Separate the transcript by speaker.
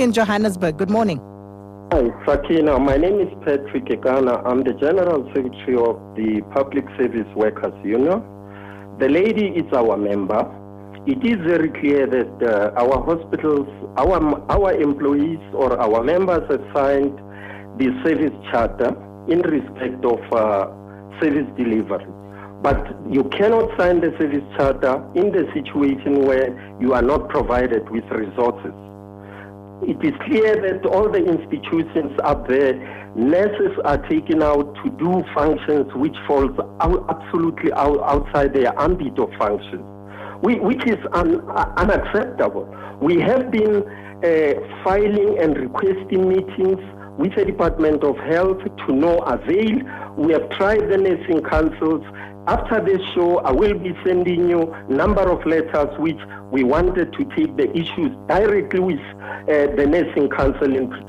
Speaker 1: in Johannesburg. Good morning.
Speaker 2: Hi, Sakina. My name is Patrick Kekana. I'm the General Secretary of the Public Service Workers Union. The lady is our member. It is very clear that uh, our hospitals, our, our employees or our members have signed the service charter in respect of uh, service delivery. But you cannot sign the service charter in the situation where you are not provided with resources. It is clear that all the institutions up there, nurses are taken out to do functions which falls out, absolutely out, outside their ambit of functions, we, which is un, uh, unacceptable. We have been uh, filing and requesting meetings with the Department of Health to no avail. We have tried the nursing councils. After this show, I will be sending you a number of letters which we wanted to take the issues directly with uh, the nursing council in Pretoria.